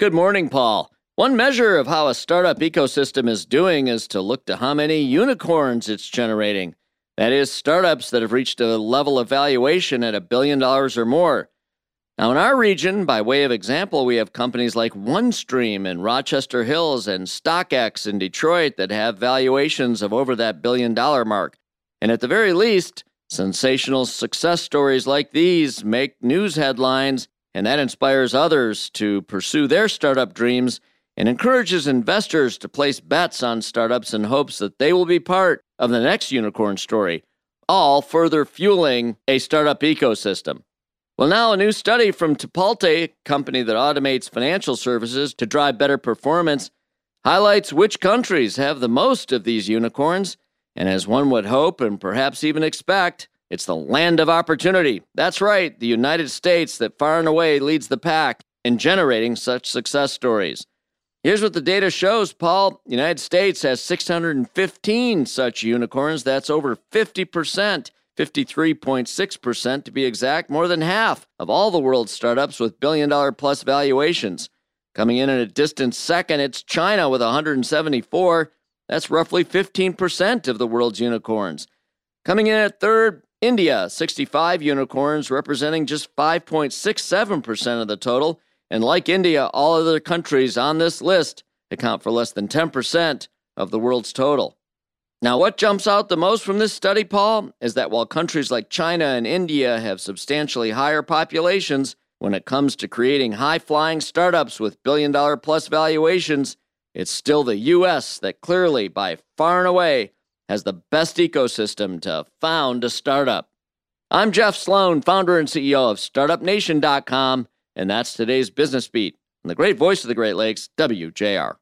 Good morning, Paul. One measure of how a startup ecosystem is doing is to look to how many unicorns it's generating. That is, startups that have reached a level of valuation at a billion dollars or more. Now, in our region, by way of example, we have companies like OneStream in Rochester Hills and StockX in Detroit that have valuations of over that billion dollar mark. And at the very least, sensational success stories like these make news headlines, and that inspires others to pursue their startup dreams and encourages investors to place bets on startups in hopes that they will be part of the next unicorn story, all further fueling a startup ecosystem. Well, now a new study from Tipalti, company that automates financial services to drive better performance, highlights which countries have the most of these unicorns. And as one would hope and perhaps even expect, it's the land of opportunity. That's right, the United States that far and away leads the pack in generating such success stories. Here's what the data shows, Paul. The United States has 615 such unicorns. That's over 50%, 53.6% to be exact, more than half of all the world's startups with billion dollar plus valuations. Coming in at a distant second, it's China with 174. That's roughly 15% of the world's unicorns. Coming in at third, India, 65 unicorns, representing just 5.67% of the total. And like India, all other countries on this list account for less than 10% of the world's total. Now, what jumps out the most from this study, Paul, is that while countries like China and India have substantially higher populations, when it comes to creating high flying startups with billion dollar plus valuations, it's still the US that clearly, by far and away, has the best ecosystem to found a startup. I'm Jeff Sloan, founder and CEO of StartupNation.com. And that's today's Business Beat. And the great voice of the Great Lakes, WJR.